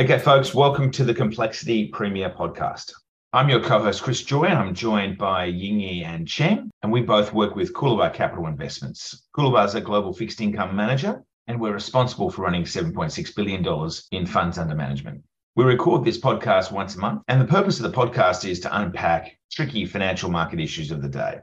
Okay, folks, welcome to the Complexity Premia Podcast. I'm your co-host Chris Joye, and I'm joined by Yingyi and Cheng, and we both work with Coolabah Capital Investments. Coolabah is a global fixed income manager, and we're responsible for running $7.6 billion in funds under management. We record this podcast once a month, and the purpose of the podcast is to unpack tricky financial market issues of the day.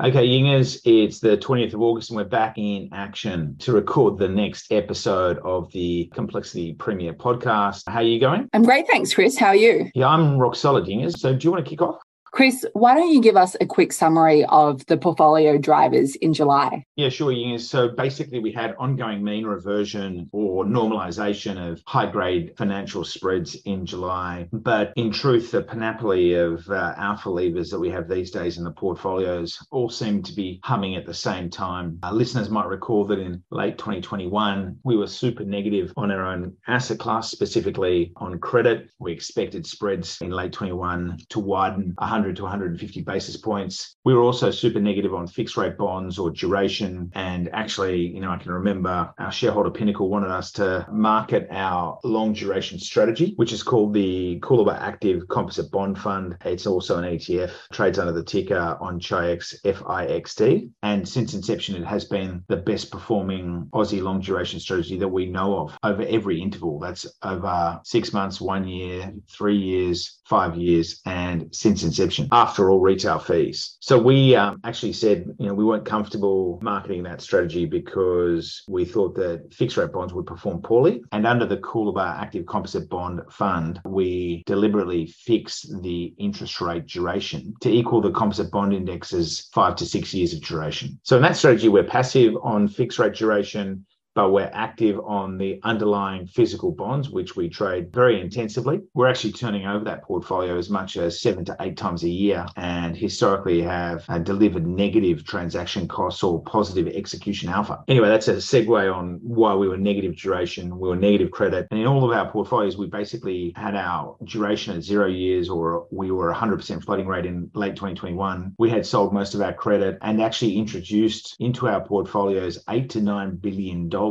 Okay, Yingers, it's the 20th of August and we're back in action to record the next episode of the Complexity Premia podcast. How are you going? I'm great, thanks, Chris. How are you? Yeah, I'm rock solid, Yingers. So do you want to kick off? Chris, why don't you give us a quick summary of the portfolio drivers in July? Yeah, sure, Ying. So basically, we had ongoing mean reversion or normalization of high grade financial spreads in July. But in truth, the panoply of uh, alpha levers that we have these days in the portfolios all seem to be humming at the same time. Uh, listeners might recall that in late 2021, we were super negative on our own asset class, specifically on credit. We expected spreads in late 21 to widen 100 100 to 150 basis points. We were also super negative on fixed rate bonds or duration. And actually, you know, I can remember our shareholder Pinnacle wanted us to market our long duration strategy, which is called the Coolabah Active Composite Bond Fund. It's also an ETF, trades under the ticker on Chi-X FIXD. And since inception, it has been the best performing Aussie long duration strategy that we know of over every interval. That's over six months, one year, three years, five years, and since inception after all retail fees. So we um, actually said, you know, we weren't comfortable marketing that strategy because we thought that fixed rate bonds would perform poorly. And under the Coolabah Active Composite Bond Fund, we deliberately fixed the interest rate duration to equal the composite bond index's five to six years of duration. So in that strategy, we're passive on fixed rate duration but we're active on the underlying physical bonds, which we trade very intensively. We're actually turning over that portfolio as much as seven to eight times a year and historically have uh, delivered negative transaction costs or positive execution alpha. Anyway, that's a segue on why we were negative duration, we were negative credit. And in all of our portfolios, we basically had our duration at zero years or we were 100% floating rate in late 2021. We had sold most of our credit and actually introduced into our portfolios eight to nine billion dollars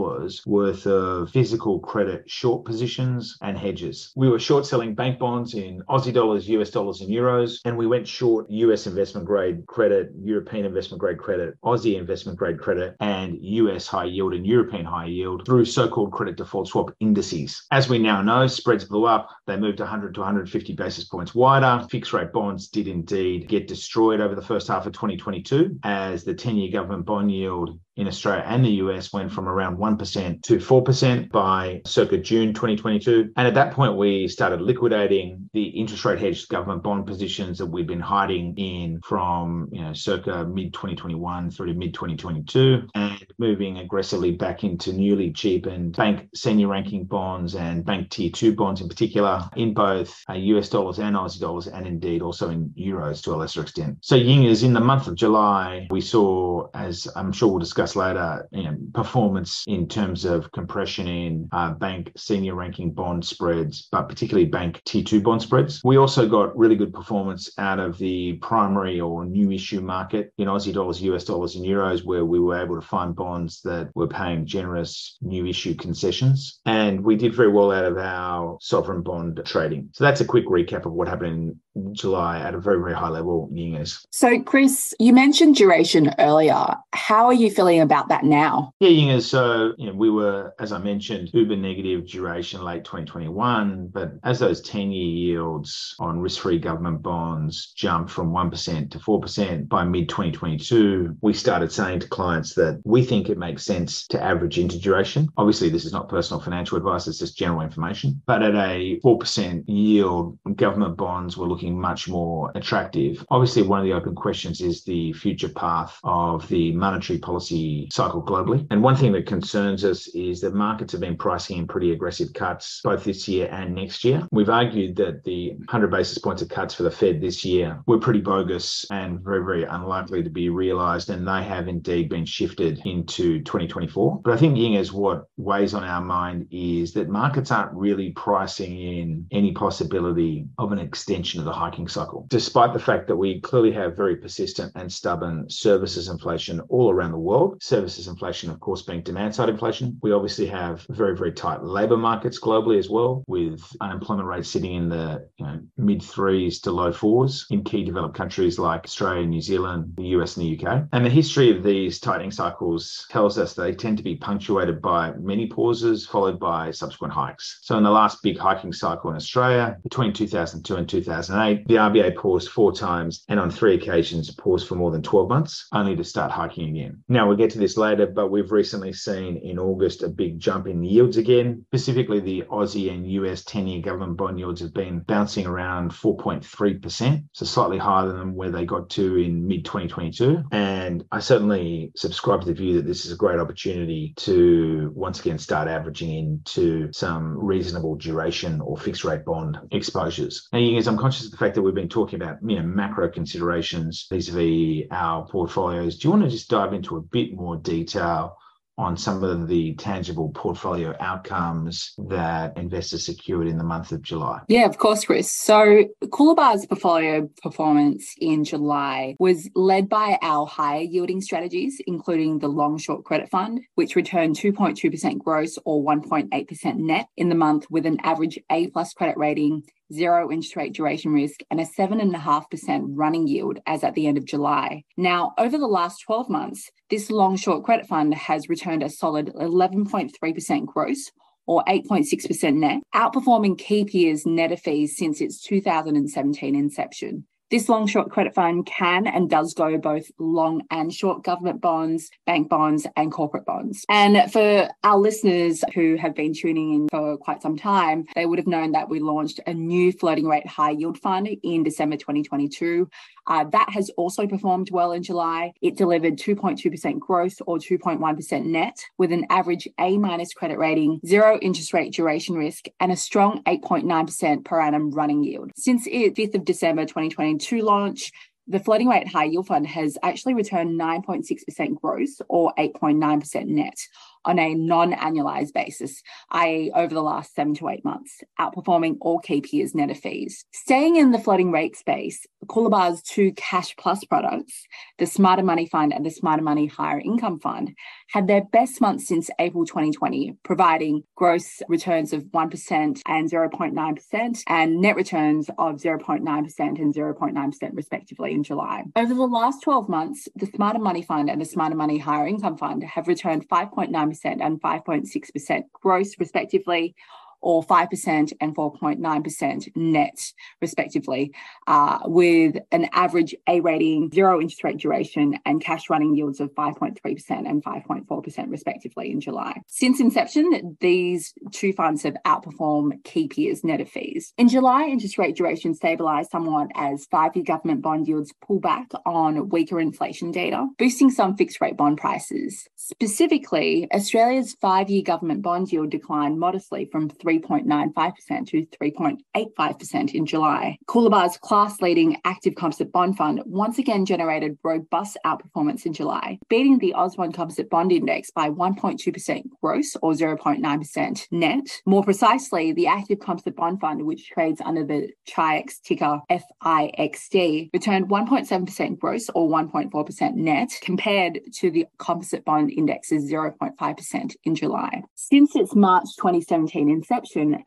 worth of physical credit short positions and hedges. We were short selling bank bonds in Aussie dollars, US dollars, and euros, and we went short US investment grade credit, European investment grade credit, Aussie investment grade credit, and US high yield and European high yield through so called credit default swap indices. As we now know, spreads blew up. They moved 100 to 150 basis points wider. Fixed rate bonds did indeed get destroyed over the first half of 2022 as the 10 year government bond yield in Australia and the US went from around 1% to 4% by circa June 2022. And at that point, we started liquidating the interest rate hedged government bond positions that we'd been hiding in from, you know, circa mid 2021 through to mid 2022 and moving aggressively back into newly cheapened bank senior ranking bonds and bank tier two bonds in particular in both uh, US dollars and Aussie dollars and indeed also in euros to a lesser extent. So Ying is in the month of July, we saw, as I'm sure we'll discuss discuss later, you know, performance in terms of compression in uh, bank senior ranking bond spreads, but particularly bank T2 bond spreads. We also got really good performance out of the primary or new issue market in Aussie dollars, US dollars, and euros, where we were able to find bonds that were paying generous new issue concessions. And we did very well out of our sovereign bond trading. So that's a quick recap of what happened in July at a very, very high level, Yingers. So, Chris, you mentioned duration earlier. How are you feeling? about that now? Yeah, Yinga. So, you know, we were, as I mentioned, uber negative duration late 2021. But as those 10 year yields on risk free government bonds jumped from 1% to 4% by mid 2022, we started saying to clients that we think it makes sense to average into duration. Obviously, this is not personal financial advice, it's just general information. But at a 4% yield, government bonds were looking much more attractive. Obviously, one of the open questions is the future path of the monetary policy cycle globally. And one thing that concerns us is that markets have been pricing in pretty aggressive cuts both this year and next year. We've argued that the 100 basis points of cuts for the Fed this year were pretty bogus and very, very unlikely to be realized. And they have indeed been shifted into 2024. But I think, Ying, is what weighs on our mind is that markets aren't really pricing in any possibility of an extension of the hiking cycle. Despite the fact that we clearly have very persistent and stubborn services inflation all around the world, services inflation, of course, being demand side inflation, we obviously have very, very tight labor markets globally as well, with unemployment rates sitting in the you know, mid threes to low fours in key developed countries like Australia, New Zealand, the US, and the UK. And the history of these tightening cycles tells us they tend to be punctuated by many pauses followed by subsequent hikes. So in the last big hiking cycle in Australia, between 2002 and 2008, the RBA paused four times and on three occasions paused for more than 12 months, only to start hiking again. Now we'll get to this later, but we've recently seen in August a big jump in yields again. Specifically, the Aussie and US 10 year government bond yields have been bouncing around 4.3%, so slightly higher than where they got to in mid 2022. And I certainly subscribe to the view that this is a great opportunity to once again start averaging into some reasonable duration or fixed rate bond exposures. Now, you guys, I'm conscious the fact that we've been talking about you know macro considerations vis-a-vis our portfolios. Do you want to just dive into a bit more detail on some of the tangible portfolio outcomes that investors secured in the month of July? Yeah, of course, Chris. So Coolabah's portfolio performance in July was led by our higher yielding strategies, including the long short credit fund, which returned 2.2% gross or 1.8% net in the month with an average A plus credit rating zero interest rate duration risk, and a 7.5% running yield as at the end of July. Now, over the last 12 months, this long short credit fund has returned a solid 11.3% gross or 8.6% net, outperforming key peers net of fees since its 2017 inception. This long short credit fund can and does go both long and short government bonds, bank bonds, and corporate bonds. And for our listeners who have been tuning in for quite some time, they would have known that we launched a new floating rate high yield fund in December 2022. Uh, that has also performed well in July. It delivered 2.2% growth or 2.1% net with an average A minus credit rating, zero interest rate duration risk, and a strong 8.9% per annum running yield. Since its 5th of December 2022 launch, the floating rate high yield fund has actually returned 9.6% gross or 8.9% net on a non annualized basis, i.e., over the last seven to eight months, outperforming all key peers net of fees. Staying in the floating rate space, Coolabah's two cash plus products, the Smarter Money Fund and the Smarter Money Higher Income Fund, had their best month since April 2020, providing gross returns of 1% and 0.9% and net returns of 0.9% and 0.9% respectively in July. Over the last 12 months, the Smarter Money Fund and the Smarter Money Higher Income Fund have returned 5.9 and 5.6% gross, respectively, or 5% and 4.9% net, respectively, uh, with an average A rating, zero interest rate duration, and cash running yields of 5.3% and 5.4%, respectively, in July. Since inception, these two funds have outperformed key peers net of fees. In July, interest rate duration stabilised somewhat as five year government bond yields pull back on weaker inflation data, boosting some fixed rate bond prices. Specifically, Australia's five year government bond yield declined modestly from 3 3.95% to 3.85% in July. Coolabah's class leading active composite bond fund once again generated robust outperformance in July, beating the AusBond Composite Bond Index by 1.2% gross or 0.9% net. More precisely, the active composite bond fund, which trades under the Chi-X ticker FIXD, returned 1.7% gross or 1.4% net compared to the composite bond index's 0.5% in July. Since its March 2017 inception,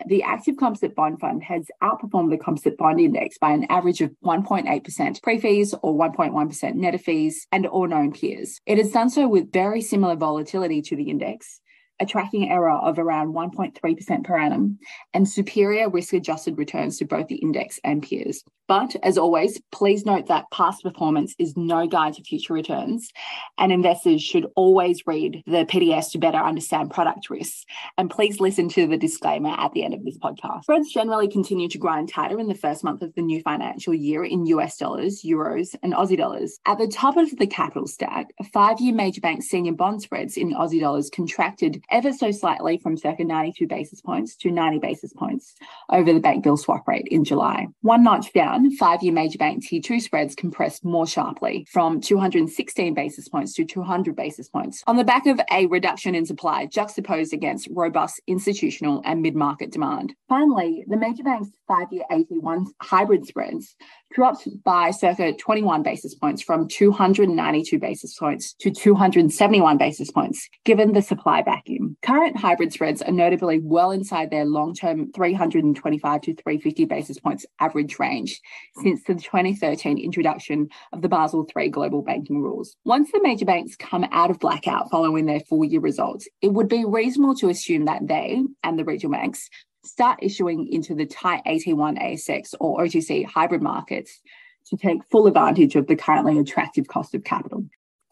the active composite bond fund has outperformed the composite bond index by an average of 1.8% pre fees or 1.1% net of fees and all known peers. It has done so with very similar volatility to the index, a tracking error of around 1.3% per annum, and superior risk adjusted returns to both the index and peers. But as always, please note that past performance is no guide to future returns, and investors should always read the PDS to better understand product risks. And please listen to the disclaimer at the end of this podcast. Spreads generally continue to grind tighter in the first month of the new financial year in US dollars, euros, and Aussie dollars. At the top of the capital stack, five year major bank senior bond spreads in Aussie dollars contracted ever so slightly from circa 92 basis points to 90 basis points over the bank bill swap rate in July. One notch down, five year major bank T2 spreads compressed more sharply from 216 basis points to 200 basis points on the back of a reduction in supply juxtaposed against robust institutional and mid market demand. Finally, the major banks' five year AT1 hybrid spreads dropped by circa 21 basis points from 292 basis points to 271 basis points, given the supply vacuum. Current hybrid spreads are notably well inside their long term 325 to 350 basis points average range since the 2013 introduction of the Basel III global banking rules. Once the major banks come out of blackout following their full year results, it would be reasonable to assume that they and the regional banks start issuing into the tight AT1 ASX or OTC hybrid markets to take full advantage of the currently attractive cost of capital.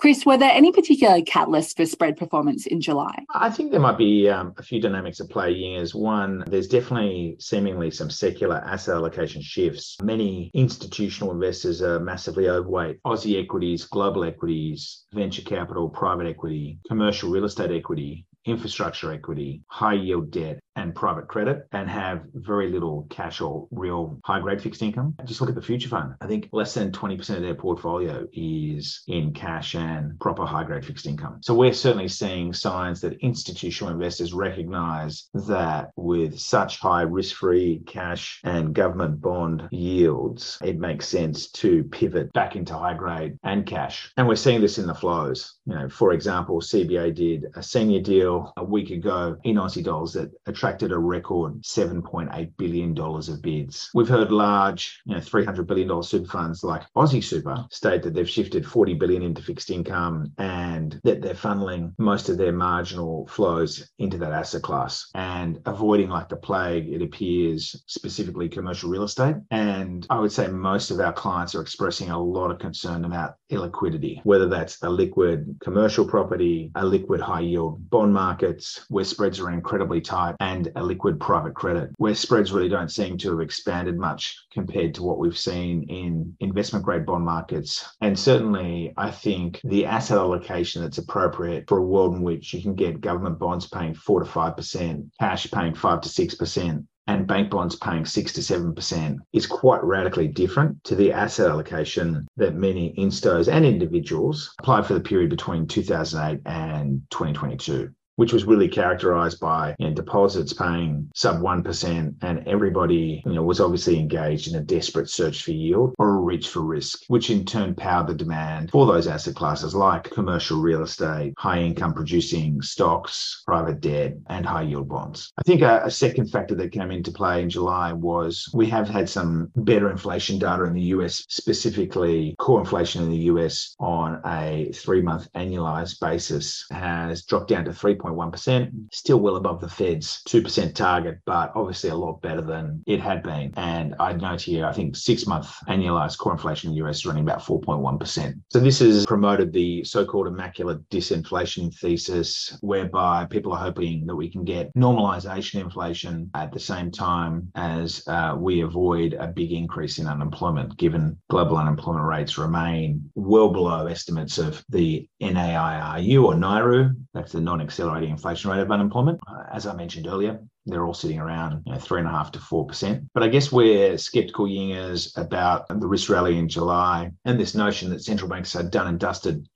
Chris, were there any particular catalysts for spread performance in July? I think there might be um, a few dynamics at play As One, there's definitely seemingly some secular asset allocation shifts. Many institutional investors are massively overweight Aussie equities, global equities, venture capital, private equity, commercial real estate equity, infrastructure equity, high yield debt, and private credit and have very little cash or real high grade fixed income. Just look at the future fund. I think less than 20% of their portfolio is in cash and proper high grade fixed income. So we're certainly seeing signs that institutional investors recognize that with such high risk free cash and government bond yields, it makes sense to pivot back into high grade and cash. And we're seeing this in the flows. You know, for example, CBA did a senior deal a week ago in Aussie dollars that attracted a record $7.8 billion of bids. We've heard large, you know, $300 billion super funds like Aussie Super state that they've shifted 40 billion into fixed income and that they're funneling most of their marginal flows into that asset class and avoiding like the plague, it appears specifically commercial real estate. And I would say most of our clients are expressing a lot of concern about illiquidity, whether that's a liquid commercial property, a liquid high yield bond markets where spreads are incredibly tight and and a liquid private credit, where spreads really don't seem to have expanded much compared to what we've seen in investment grade bond markets. And certainly, I think the asset allocation that's appropriate for a world in which you can get government bonds paying four to 5%, cash paying five to 6%, and bank bonds paying 6 to 7% is quite radically different to the asset allocation that many instos and individuals applied for the period between 2008 and 2022 which was really characterized by you know, deposits paying sub 1% and everybody you know was obviously engaged in a desperate search for yield or a reach for risk which in turn powered the demand for those asset classes like commercial real estate high income producing stocks private debt and high yield bonds. I think a, a second factor that came into play in july was we have had some better inflation data in the us specifically core inflation in the us on a three month annualized basis has dropped down to 3 3.1%, still well above the Fed's 2% target, but obviously a lot better than it had been. And I'd note here, I think six month annualized core inflation in the US is running about 4.1%. So this has promoted the so called immaculate disinflation thesis, whereby people are hoping that we can get normalization inflation at the same time as uh, we avoid a big increase in unemployment, given global unemployment rates remain well below estimates of the NAIRU or NAIRU, that's the non accelerated inflation rate of unemployment. Uh, as I mentioned earlier, they're all sitting around you know, three and a half to four percent. But I guess we're skeptical yingers about the risk rally in July and this notion that central banks are done and dusted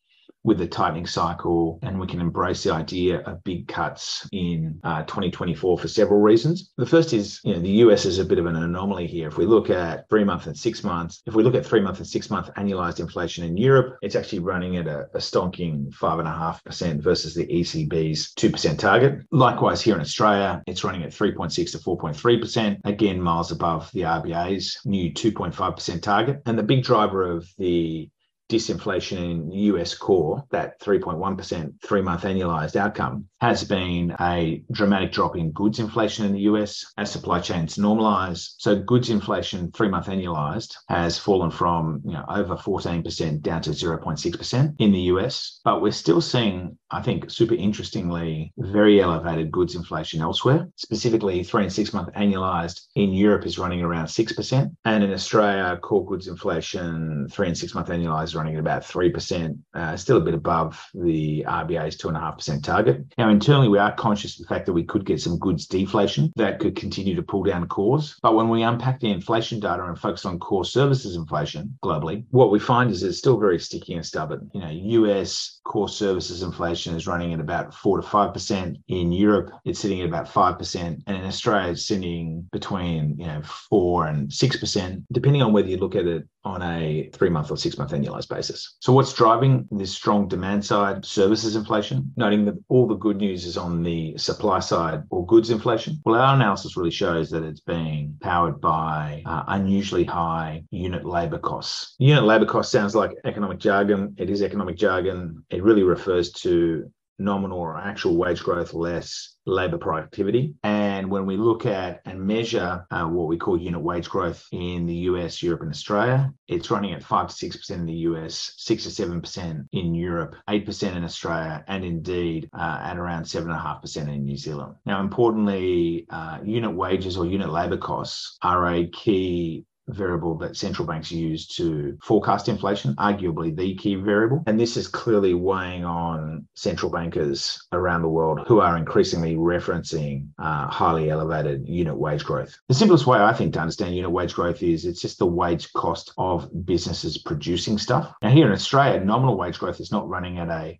with the tightening cycle, and we can embrace the idea of big cuts in uh, 2024 for several reasons. The first is, you know, the US is a bit of an anomaly here. If we look at three month and six months, if we look at three month and six month annualized inflation in Europe, it's actually running at a, a stonking five and a half percent versus the ECB's two percent target. Likewise, here in Australia, it's running at 3.6 to 4.3 percent, again miles above the RBA's new 2.5 percent target. And the big driver of the disinflation in US core, that 3.1% three month annualized outcome, has been a dramatic drop in goods inflation in the US as supply chains normalize. So goods inflation three month annualized has fallen from you know, over 14% down to 0.6% in the US. But we're still seeing, I think, super interestingly, very elevated goods inflation elsewhere. Specifically, three and six month annualized in Europe is running around 6%. And in Australia, core goods inflation, three and six month annualized running at about 3%, uh, still a bit above the RBA's 2.5% target. Now, Now, internally, we are conscious of the fact that we could get some goods deflation that could continue to pull down cores. But when we unpack the inflation data and focus on core services inflation globally, what we find is it's still very sticky and stubborn. You know, US core services inflation is running at about four to five percent. In Europe, it's sitting at about five percent, and in Australia, it's sitting between you know four and six percent, depending on whether you look at it on a three month or six month annualized basis. So, what's driving this strong demand side services inflation? Noting that all the good news is on the supply side or goods inflation. Well, our analysis really shows that it's being powered by uh, unusually high unit labor costs. Unit labor cost sounds like economic jargon. It is economic jargon. It really refers to nominal or actual wage growth less labor productivity. And when we look at and measure uh, what we call unit wage growth in the US, Europe, and Australia, it's running at 5 to 6% in the US, 6 to 7% in Europe, 8% in Australia, and indeed uh, at around 7.5% in New Zealand. Now, importantly, uh, unit wages or unit labor costs are a key variable that central banks use to forecast inflation, arguably the key variable. And this is clearly weighing on central bankers around the world who are increasingly referencing uh, highly elevated unit wage growth. The simplest way I think to understand unit wage growth is it's just the wage cost of businesses producing stuff. Now, here in Australia, nominal wage growth is not running at a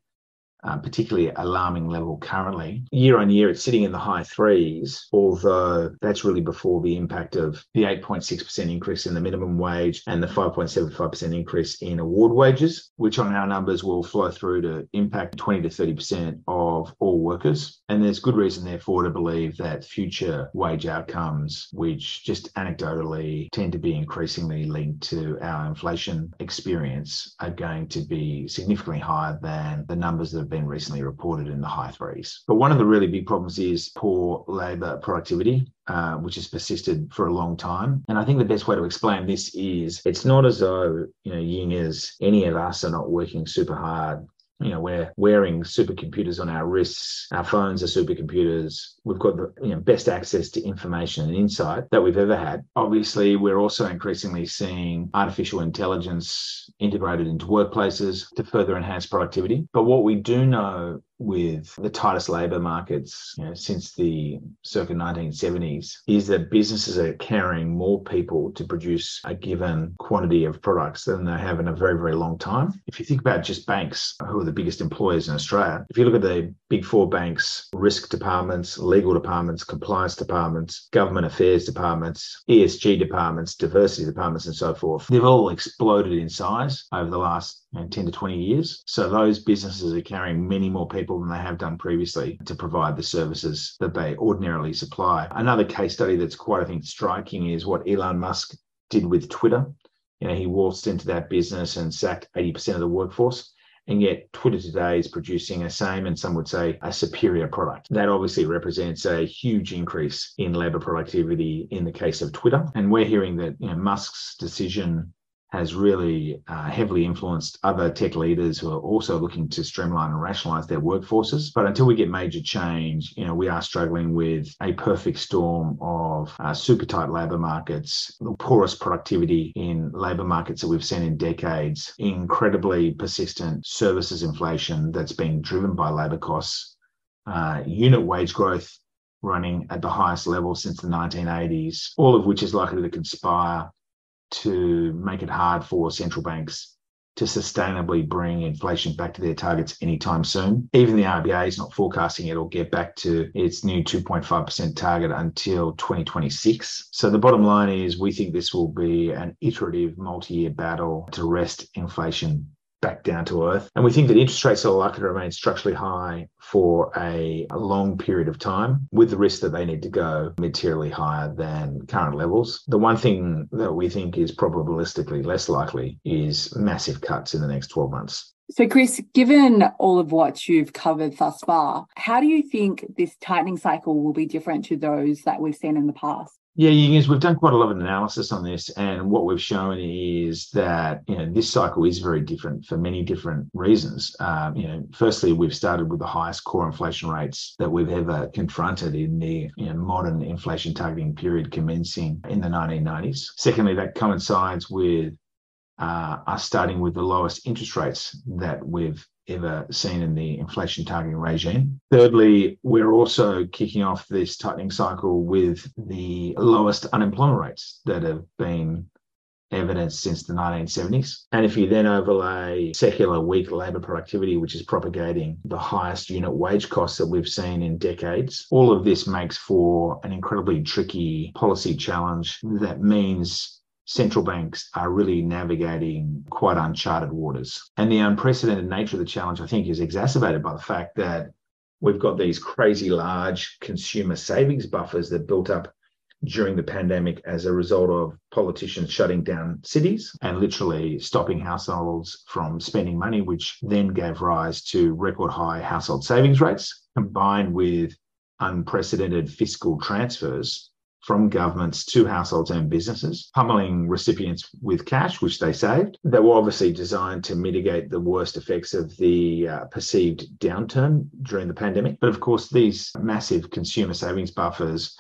um, particularly alarming level currently. Year on year, it's sitting in the high threes, although that's really before the impact of the 8.6% increase in the minimum wage and the 5.75% increase in award wages, which on our numbers will flow through to impact 20 to 30% of all workers. And there's good reason, therefore, to believe that future wage outcomes, which just anecdotally tend to be increasingly linked to our inflation experience, are going to be significantly higher than the numbers that have been recently reported in the high threes. But one of the really big problems is poor labour productivity. Uh, which has persisted for a long time. And I think the best way to explain this is it's not as though, you know, Yingers, any of us are not working super hard you know we're wearing supercomputers on our wrists. Our phones are supercomputers. We've got the you know, best access to information and insight that we've ever had. Obviously we're also increasingly seeing artificial intelligence integrated into workplaces to further enhance productivity. But what we do know with the tightest labor markets you know, since the circa 1970s is that businesses are carrying more people to produce a given quantity of products than they have in a very, very long time. If you think about just banks, who are the biggest employers in Australia, if you look at the big four banks, risk departments, legal departments, compliance departments, government affairs departments, ESG departments, diversity departments, and so forth, they've all exploded in size over the last know, 10 to 20 years. So those businesses are carrying many more people than they have done previously to provide the services that they ordinarily supply. Another case study that's quite, I think, striking is what Elon Musk did with Twitter. You know, he waltzed into that business and sacked 80% of the workforce. And yet, Twitter today is producing a same and some would say a superior product. That obviously represents a huge increase in labor productivity in the case of Twitter. And we're hearing that you know, Musk's decision has really uh, heavily influenced other tech leaders who are also looking to streamline and rationalize their workforces. But until we get major change, you know, we are struggling with a perfect storm of uh, super tight labor markets, the poorest productivity in labor markets that we've seen in decades, incredibly persistent services inflation that's being driven by labor costs, uh, unit wage growth running at the highest level since the 1980s, all of which is likely to conspire to make it hard for central banks to sustainably bring inflation back to their targets anytime soon. Even the RBA is not forecasting it will get back to its new 2.5% target until 2026. So the bottom line is we think this will be an iterative multi-year battle to wrest inflation back down to earth. And we think that interest rates are likely to remain structurally high for a, a, long period of time, with the risk that they need to go materially higher than current levels. The one thing that we think is probabilistically less likely is massive cuts in the next 12 months. So, Chris, given all of what you've covered thus far, how do you think this tightening cycle will be different to those that we've seen in the past? Yeah, yes, we've done quite a lot of analysis on this, and what we've shown is that you know this cycle is very different for many different reasons. Um, you know, firstly, we've started with the highest core inflation rates that we've ever confronted in the you know, modern inflation targeting period commencing in the 1990s. Secondly, that coincides with uh, us starting with the lowest interest rates that we've ever seen in the inflation targeting regime. Thirdly, we're also kicking off this tightening cycle with the lowest unemployment rates that have been evidence since the 1970s. And if you then overlay secular weak labour productivity, which is propagating the highest unit wage costs that we've seen in decades, all of this makes for an incredibly tricky policy challenge that means central banks are really navigating quite uncharted waters. And the unprecedented nature of the challenge, I think, is exacerbated by the fact that we've got these crazy large consumer savings buffers that built up during the pandemic as a result of politicians shutting down cities and literally stopping households from spending money, which then gave rise to record high household savings rates, combined with unprecedented fiscal transfers from governments to households and businesses, pummeling recipients with cash, which they saved. They were obviously designed to mitigate the worst effects of the uh, perceived downturn during the pandemic. But of course, these massive consumer savings buffers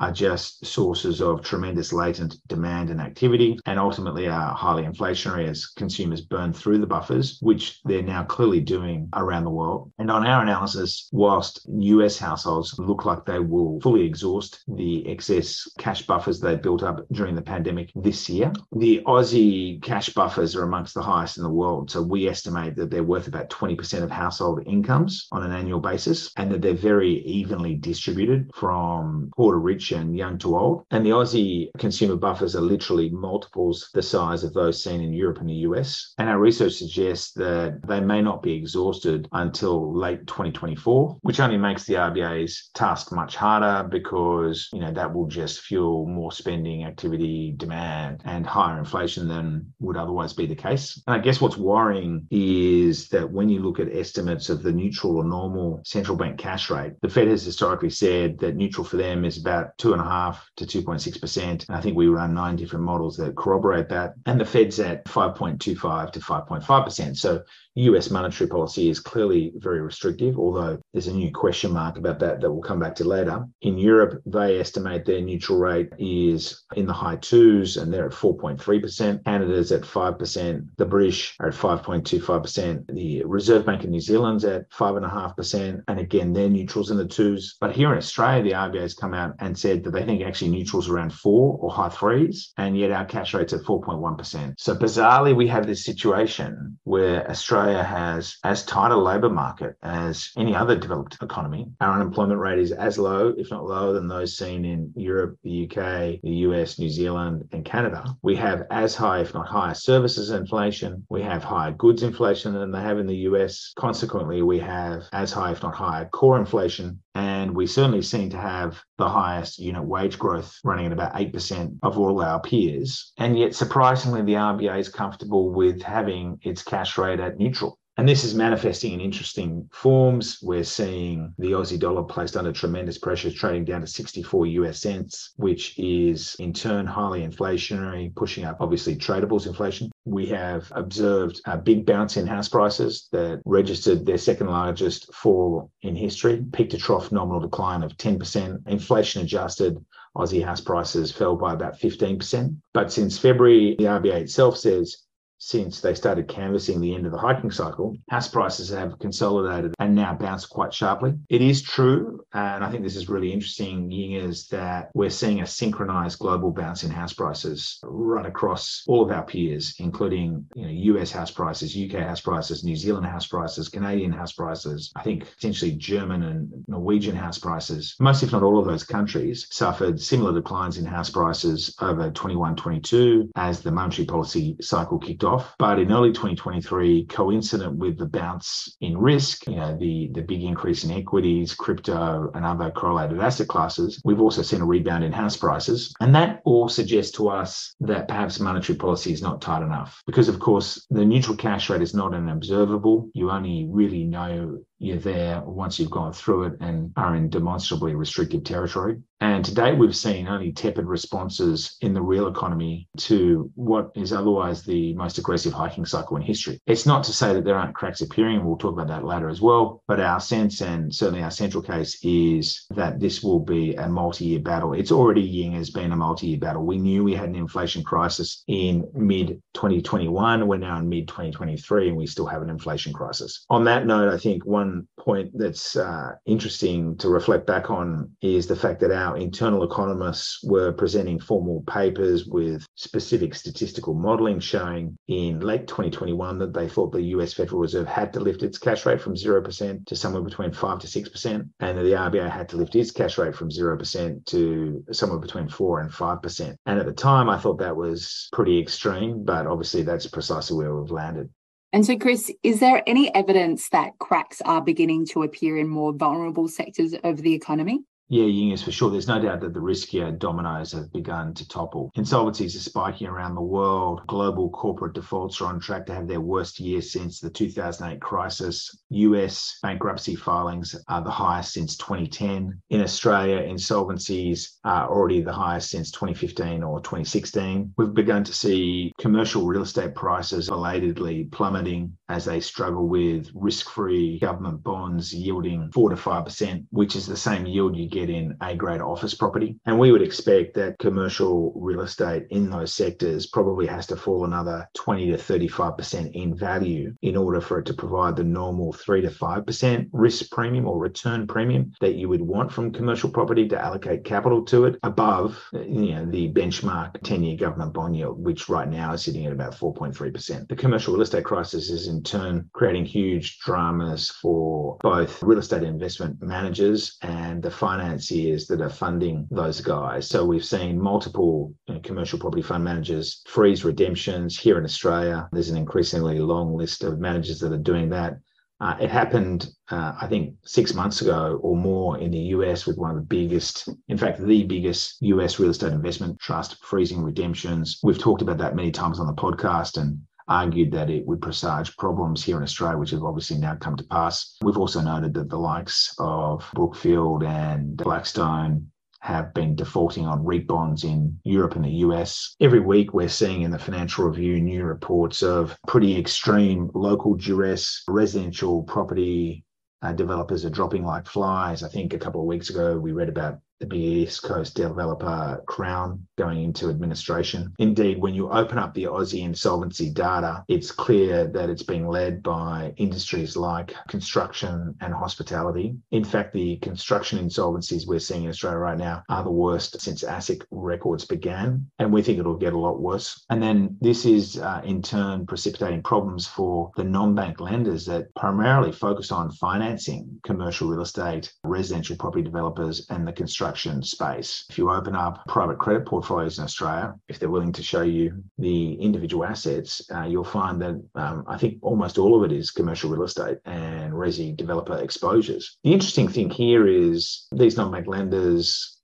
are just sources of tremendous latent demand and activity, and ultimately are highly inflationary as consumers burn through the buffers, which they're now clearly doing around the world. And on our analysis, whilst US households look like they will fully exhaust the excess cash buffers they built up during the pandemic this year, the Aussie cash buffers are amongst the highest in the world. So we estimate that they're worth about 20% of household incomes on an annual basis, and that they're very evenly distributed from poor to rich and young to old. And the Aussie consumer buffers are literally multiples the size of those seen in Europe and the US. And our research suggests that they may not be exhausted until late 2024, which only makes the RBA's task much harder because, you know, that will just fuel more spending activity, demand, and higher inflation than would otherwise be the case. And I guess what's worrying is that when you look at estimates of the neutral or normal central bank cash rate, the Fed has historically said that neutral for them is about two and a half to 2.6%. And I think we run nine different models that corroborate that. And the Fed's at 5.25 to 5.5%. So US monetary policy is clearly very restrictive, although there's a new question mark about that that we'll come back to later. In Europe, they estimate their neutral rate is in the high twos and they're at 4.3%. Canada's at 5%. The British are at 5.25%. The Reserve Bank of New Zealand's at 5.5%. And again, they're neutrals in the twos. But here in Australia, the RBA has come out and said that they think actually neutrals around four or high threes, and yet our cash rate's at 4.1%. So bizarrely, we have this situation where Australia Australia has as tight a labour market as any other developed economy. Our unemployment rate is as low, if not lower, than those seen in Europe, the UK, the US, New Zealand, and Canada. We have as high, if not higher, services inflation. We have higher goods inflation than they have in the US. Consequently, we have as high, if not higher, core inflation. And we certainly seem to have the highest unit wage growth running at about 8% of all our peers. And yet, surprisingly, the RBA is comfortable with having its cash rate at neutral. And this is manifesting in interesting forms. We're seeing the Aussie dollar placed under tremendous pressure, trading down to 64 US cents, which is in turn highly inflationary, pushing up obviously tradables inflation. We have observed a big bounce in house prices that registered their second largest fall in history, peak to trough nominal decline of 10%. Inflation adjusted Aussie house prices fell by about 15%. But since February, the RBA itself says since they started canvassing the end of the hiking cycle, house prices have consolidated and now bounced quite sharply. It is true, and I think this is really interesting, Ying, is that we're seeing a synchronized global bounce in house prices right across all of our peers, including you know, US house prices, UK house prices, New Zealand house prices, Canadian house prices, I think potentially German and Norwegian house prices. Most, if not all of those countries, suffered similar declines in house prices over 21 22 as the monetary policy cycle kicked off off. But in early 2023, coincident with the bounce in risk, you know, the, the big increase in equities, crypto, and other correlated asset classes, we've also seen a rebound in house prices. And that all suggests to us that perhaps monetary policy is not tight enough. Because, of course, the neutral cash rate is not an observable. You only really know you're there once you've gone through it and are in demonstrably restrictive territory. And today we've seen only tepid responses in the real economy to what is otherwise the most aggressive hiking cycle in history. It's not to say that there aren't cracks appearing. We'll talk about that later as well. But our sense and certainly our central case is that this will be a multi-year battle. It's already Ying has been a multi-year battle. We knew we had an inflation crisis in mid 2021. We're now in mid 2023 and we still have an inflation crisis. On that note, I think one point that's uh, interesting to reflect back on is the fact that our internal economists were presenting formal papers with specific statistical modeling showing in late 2021 that they thought the US Federal Reserve had to lift its cash rate from 0% to somewhere between 5 to 6%, and that the RBA had to lift its cash rate from 0% to somewhere between 4 and 5%. And at the time, I thought that was pretty extreme, but obviously that's precisely where we've landed. And so, Chris, is there any evidence that cracks are beginning to appear in more vulnerable sectors of the economy? Yeah, Ying is for sure. There's no doubt that the riskier dominoes have begun to topple. Insolvencies are spiking around the world. Global corporate defaults are on track to have their worst year since the 2008 crisis. US bankruptcy filings are the highest since 2010. In Australia, insolvencies are already the highest since 2015 or 2016. We've begun to see commercial real estate prices belatedly plummeting as they struggle with risk free government bonds yielding 4 to 5%, which is the same yield you get get in A grade office property. And we would expect that commercial real estate in those sectors probably has to fall another 20 to 35% in value in order for it to provide the normal 3 to 5% risk premium or return premium that you would want from commercial property to allocate capital to it above you know, the benchmark 10 year government bond yield, which right now is sitting at about 4.3%. The commercial real estate crisis is in turn creating huge dramas for both real estate investment managers and the finance financiers that are funding those guys. So we've seen multiple you know, commercial property fund managers freeze redemptions here in Australia. There's an increasingly long list of managers that are doing that. Uh, it happened, uh, I think, six months ago or more in the US with one of the biggest, in fact, the biggest US real estate investment trust freezing redemptions. We've talked about that many times on the podcast, and argued that it would presage problems here in Australia, which have obviously now come to pass. We've also noted that the likes of Brookfield and Blackstone have been defaulting on REIT bonds in Europe and the US. Every week, we're seeing in the Financial Review new reports of pretty extreme local duress, residential property uh, developers are dropping like flies. I think a couple of weeks ago, we read about the East Coast developer Crown going into administration. Indeed, when you open up the Aussie insolvency data, it's clear that it's being led by industries like construction and hospitality. In fact, the construction insolvencies we're seeing in Australia right now are the worst since ASIC records began, and we think it'll get a lot worse. And then this is uh, in turn precipitating problems for the non-bank lenders that primarily focus on financing commercial real estate, residential property developers, and the construction construction space. If you open up private credit portfolios in Australia, if they're willing to show you the individual assets, uh, you'll find that um, I think almost all of it is commercial real estate and resi developer exposures. The interesting thing here is these non-bank lenders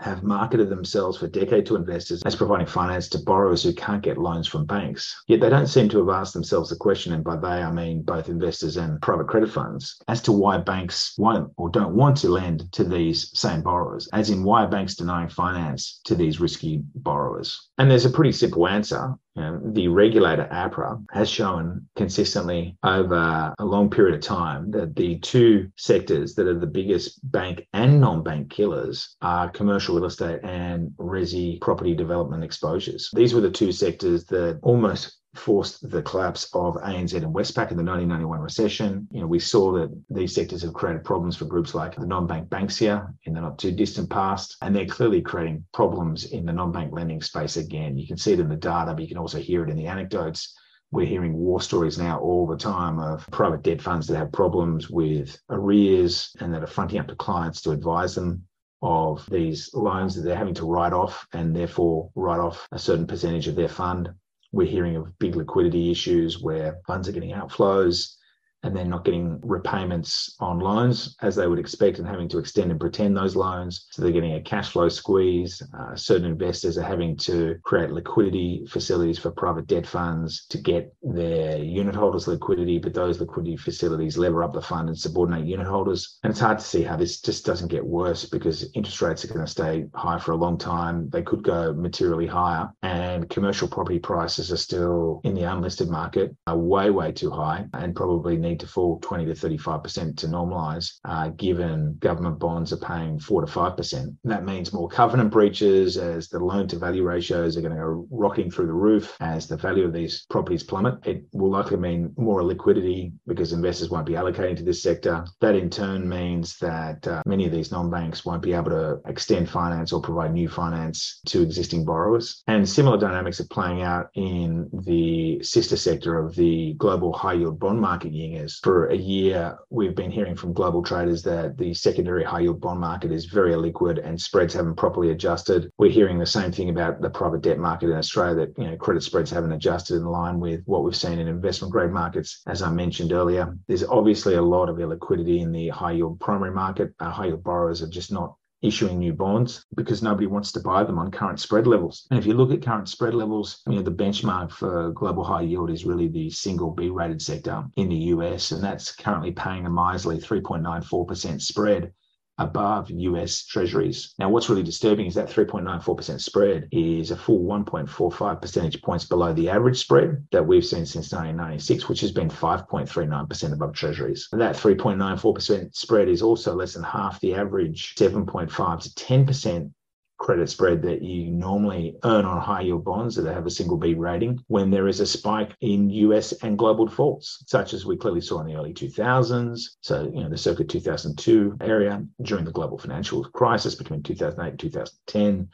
have marketed themselves for decades to investors as providing finance to borrowers who can't get loans from banks. Yet they don't seem to have asked themselves the question, and by they I mean both investors and private credit funds, as to why banks won't or don't want to lend to these same borrowers, as in why are banks denying finance to these risky borrowers? And there's a pretty simple answer. Know, the regulator APRA has shown consistently over a long period of time that the two sectors that are the biggest bank and non-bank killers are commercial real estate and resi property development exposures. These were the two sectors that almost forced the collapse of ANZ and Westpac in the 1991 recession. You know, we saw that these sectors have created problems for groups like the non-bank banks here in the not too distant past, and they're clearly creating problems in the non-bank lending space again. You can see it in the data, but you can also hear it in the anecdotes. We're hearing war stories now all the time of private debt funds that have problems with arrears and that are fronting up to clients to advise them of these loans that they're having to write off and therefore write off a certain percentage of their fund we're hearing of big liquidity issues where funds are getting outflows. And then not getting repayments on loans as they would expect and having to extend and pretend those loans. So they're getting a cash flow squeeze. Uh, certain investors are having to create liquidity facilities for private debt funds to get their unit holders liquidity, but those liquidity facilities lever up the fund and subordinate unit holders. And it's hard to see how this just doesn't get worse because interest rates are going to stay high for a long time. They could go materially higher, and commercial property prices are still in the unlisted market are way, way too high and probably need to fall 20 to 35% to normalise, uh, given government bonds are paying 4 to 5%. That means more covenant breaches as the loan to value ratios are going to go rocking through the roof as the value of these properties plummet. It will likely mean more liquidity because investors won't be allocating to this sector. That in turn means that uh, many of these non banks won't be able to extend finance or provide new finance to existing borrowers. And similar dynamics are playing out in the sister sector of the global high yield bond market, Yingers. For a year, we've been hearing from global traders that the secondary high yield bond market is very illiquid and spreads haven't properly adjusted. We're hearing the same thing about the private debt market in Australia that, you know, credit spreads haven't adjusted in line with what we've seen in investment grade markets. As I mentioned earlier, there's obviously a lot of illiquidity in the high yield primary market. Our high yield borrowers are just not issuing new bonds because nobody wants to buy them on current spread levels. And if you look at current spread levels, you know, the benchmark for global high yield is really the single B rated sector in the US, and that's currently paying a miserly 3.94% spread above US Treasuries. Now, what's really disturbing is that 3.94% spread is a full 1.45 percentage points below the average spread that we've seen since 1996, which has been 5.39% above Treasuries. And that 3.94% spread is also less than half the average 7.5 to 10% credit spread that you normally earn on high yield bonds that have a single B rating when there is a spike in US and global defaults, such as we clearly saw in the early 2000s. So, you know, the circa 2002 area during the global financial crisis between 2008 and 2010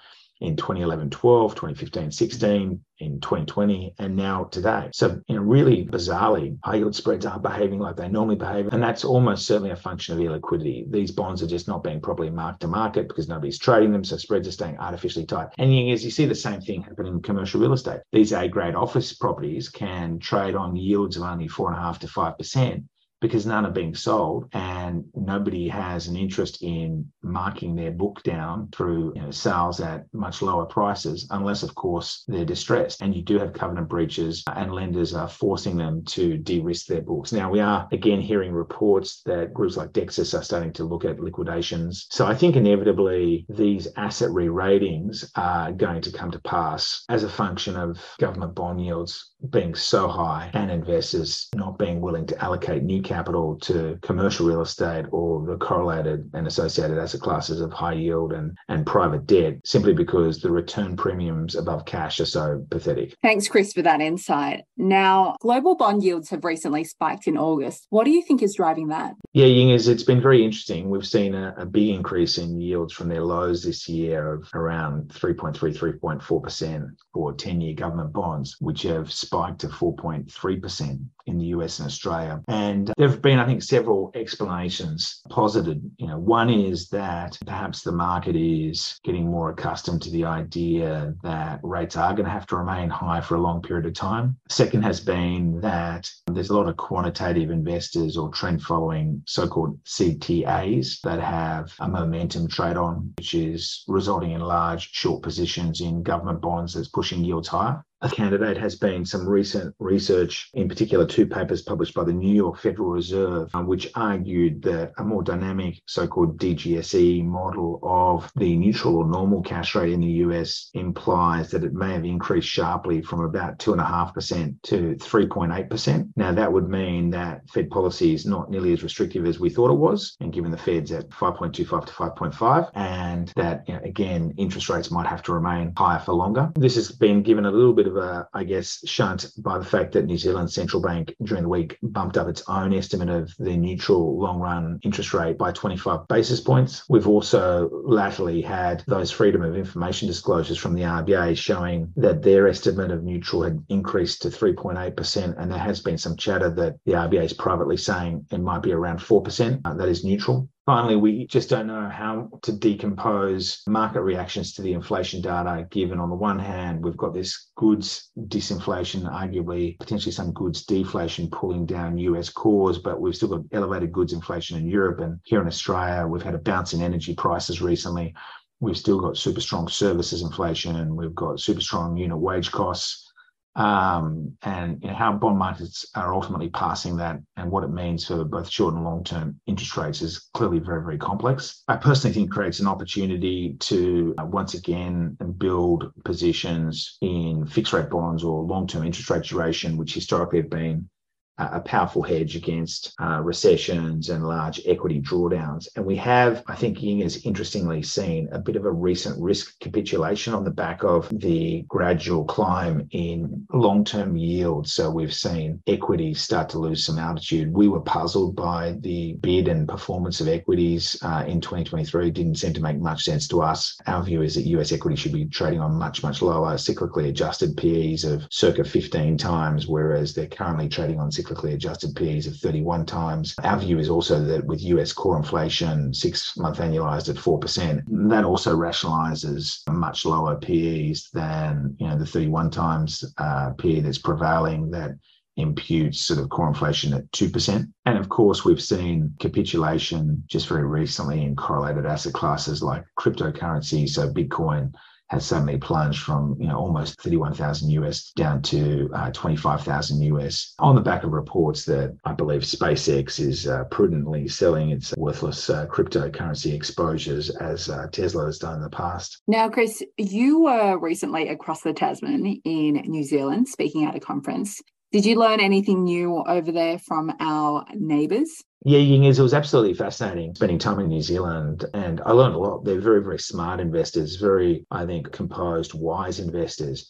in 2011 12, 2015 16, in 2020, and now today. So, you know, really bizarrely, high yield spreads are behaving like they normally behave. And that's almost certainly a function of illiquidity. These bonds are just not being properly marked to market because nobody's trading them. So spreads are staying artificially tight. And as you see the same thing happen in commercial real estate. These A grade office properties can trade on yields of only four and a half to five percent because none are being sold and nobody has an interest in marking their book down through you know, sales at much lower prices, unless, of course, they're distressed. And you do have covenant breaches uh, and lenders are forcing them to de risk their books. Now, we are again hearing reports that groups like Dexus are starting to look at liquidations. So I think inevitably these asset re ratings are going to come to pass as a function of government bond yields being so high and investors not being willing to allocate new capital to commercial real estate or the correlated and associated asset classes of high yield and, and private debt simply because the return premiums above cash are so pathetic. Thanks, Chris, for that insight. Now, global bond yields have recently spiked in August. What do you think is driving that? Yeah, Yingers, it's been very interesting. We've seen a, a big increase in yields from their lows this year of around 3.3, 3.4% for 10 year government bonds, which have spiked to 4.3% in the US and Australia. And there have been, I think, several explanations posited. You know, one is that perhaps the market is getting more accustomed to the idea that rates are going to have to remain high for a long period of time. Second has been that there's a lot of quantitative investors or trend following so called CTAs that have a momentum trade on, which is resulting in large short positions in government bonds that's pushing yields higher a candidate has been some recent research, in particular, two papers published by the New York Federal Reserve, um, which argued that a more dynamic so called DGSE model of the neutral or normal cash rate in the US implies that it may have increased sharply from about 2.5% to 3.8%. Now, that would mean that Fed policy is not nearly as restrictive as we thought it was, and given the Fed's at 5.25 to 5.5, and that, you know, again, interest rates might have to remain higher for longer. This has been given a little bit of of a, I guess, shunt by the fact that New Zealand Central Bank during the week bumped up its own estimate of the neutral long run interest rate by 25 basis points. We've also latterly had those freedom of information disclosures from the RBA showing that their estimate of neutral had increased to 3.8%. And there has been some chatter that the RBA is privately saying it might be around 4%. Uh, that is neutral. Finally, we just don't know how to decompose market reactions to the inflation data, given on the one hand, we've got this goods disinflation, arguably potentially some goods deflation pulling down US cores, but we've still got elevated goods inflation in Europe. And here in Australia, we've had a bounce in energy prices recently. We've still got super strong services inflation and we've got super strong unit wage costs um, and you know, how bond markets are ultimately passing that and what it means for both short and long term interest rates is clearly very, very complex. I personally think creates an opportunity to uh, once again build positions in fixed rate bonds or long term interest rate duration, which historically have been a powerful hedge against uh, recessions and large equity drawdowns. And we have, I think Ying has interestingly seen a bit of a recent risk capitulation on the back of the gradual climb in long term yields. So we've seen equities start to lose some altitude. We were puzzled by the bid and performance of equities uh, in 2023. It didn't seem to make much sense to us. Our view is that US equity should be trading on much, much lower cyclically adjusted PEs of circa 15 times, whereas they're currently trading on cyclically adjusted PEs of 31 times. Our view is also that with US core inflation, six month annualized at 4%, that also rationalizes much lower PEs than you know the 31 times uh, PE that's prevailing that imputes sort of core inflation at 2%. And of course, we've seen capitulation just very recently in correlated asset classes like cryptocurrency. So Bitcoin has suddenly plunged from you know almost 31,000 US down to uh, 25,000 US on the back of reports that I believe SpaceX is uh, prudently selling its worthless uh, cryptocurrency exposures as uh, Tesla has done in the past. Now, Chris, you were recently across the Tasman in New Zealand speaking at a conference. Did you learn anything new over there from our neighbours? Yeah, Yingers, it was absolutely fascinating spending time in New Zealand. And I learned a lot. They're very, very smart investors, very, I think, composed, wise investors.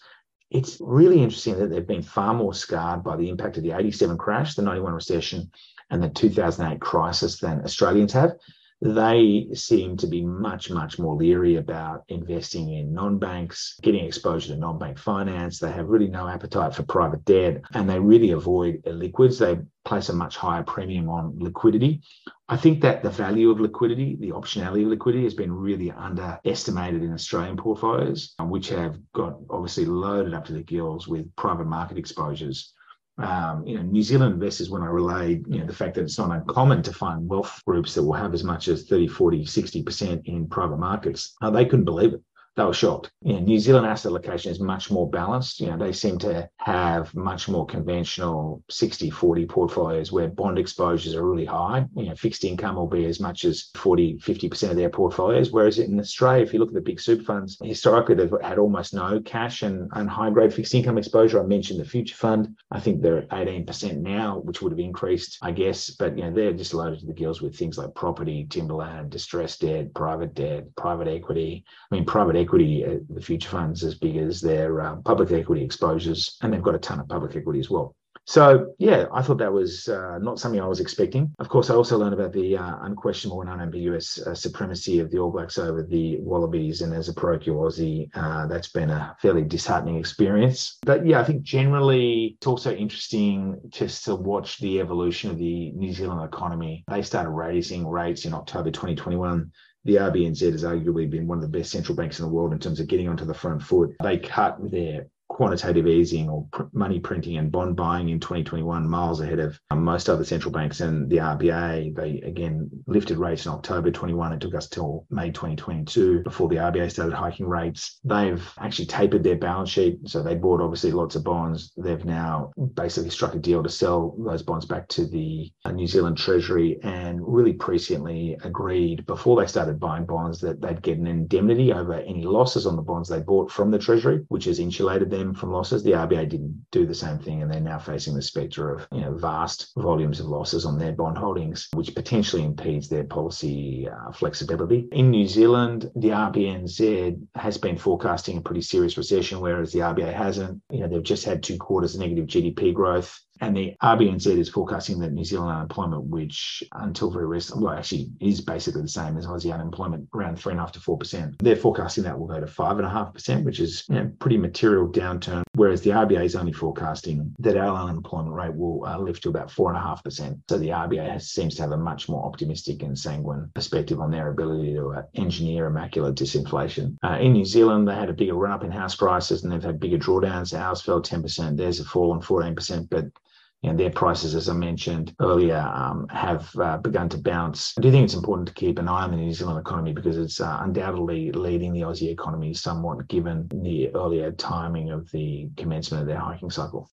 It's really interesting that they've been far more scarred by the impact of the 87 crash, the 91 recession, and the 2008 crisis than Australians have they seem to be much, much more leery about investing in non banks, getting exposure to non bank finance. They have really no appetite for private debt and they really avoid liquids. They place a much higher premium on liquidity. I think that the value of liquidity, the optionality of liquidity, has been really underestimated in Australian portfolios, which have got obviously loaded up to the gills with private market exposures um, you know, New Zealand investors, when I relayed, you know, the fact that it's not uncommon to find wealth groups that will have as much as 30, 40, 60% in private markets, uh, they couldn't believe it they were shocked. You know, New Zealand asset allocation is much more balanced. You know, they seem to have much more conventional 60 40 portfolios where bond exposures are really high. You know, fixed income will be as much as 40, 50% of their portfolios. Whereas in Australia, if you look at the big super funds, historically they've had almost no cash and, and high grade fixed income exposure. I mentioned the future fund. I think they're at 18% now, which would have increased, I guess. But you know, they're just loaded to the gills with things like property, timberland, distressed debt, private debt, private equity. I mean, private equity, uh, the future funds as big as their uh, public equity exposures, and they've got a ton of public equity as well. So yeah, I thought that was uh, not something I was expecting. Of course, I also learned about the uh, unquestionable and unambiguous uh, supremacy of the All Blacks over the Wallabies, and as a parochial Aussie, uh, that's been a fairly disheartening experience. But yeah, I think generally it's also interesting just to watch the evolution of the New Zealand economy. They started raising rates in October 2021 the RBNZ has arguably been one of the best central banks in the world in terms of getting onto the front foot. They cut their quantitative easing or pr- money printing and bond buying in 2021 miles ahead of um, most other central banks and the RBA. They again lifted rates in October 21. It took us till May 2022 before the RBA started hiking rates. They've actually tapered their balance sheet. So they bought obviously lots of bonds. They've now basically struck a deal to sell those bonds back to the uh, New Zealand Treasury and really presciently agreed before they started buying bonds that they'd get an indemnity over any losses on the bonds they bought from the Treasury, which has insulated them from losses. The RBA didn't do the same thing, and they're now facing the spectre of you know vast volumes of losses on their bond holdings, which potentially impedes their policy uh, flexibility. In New Zealand, the RBNZ has been forecasting a pretty serious recession, whereas the RBA hasn't. You know, they've just had two quarters of negative GDP growth And the RBNZ is forecasting that New Zealand unemployment, which until very recently, well, actually is basically the same as Aussie unemployment, around three and a half to four percent. They're forecasting that will go to five and a half percent, which is you know, pretty material downturn. Whereas the RBA is only forecasting that our unemployment rate will uh, lift to about four and a half percent. So the RBA has, seems to have a much more optimistic and sanguine perspective on their ability to uh, engineer immaculate disinflation. Uh, in New Zealand, they had a bigger run up in house prices and they've had bigger drawdowns. Ours fell 10%. Theirs have fallen 14%, but know, their prices, as I mentioned earlier, um, have uh, begun to bounce. I do think it's important to keep an eye on the New Zealand economy because it's uh, undoubtedly leading the Aussie economy somewhat given the earlier timing of the commencement of their hiking cycle.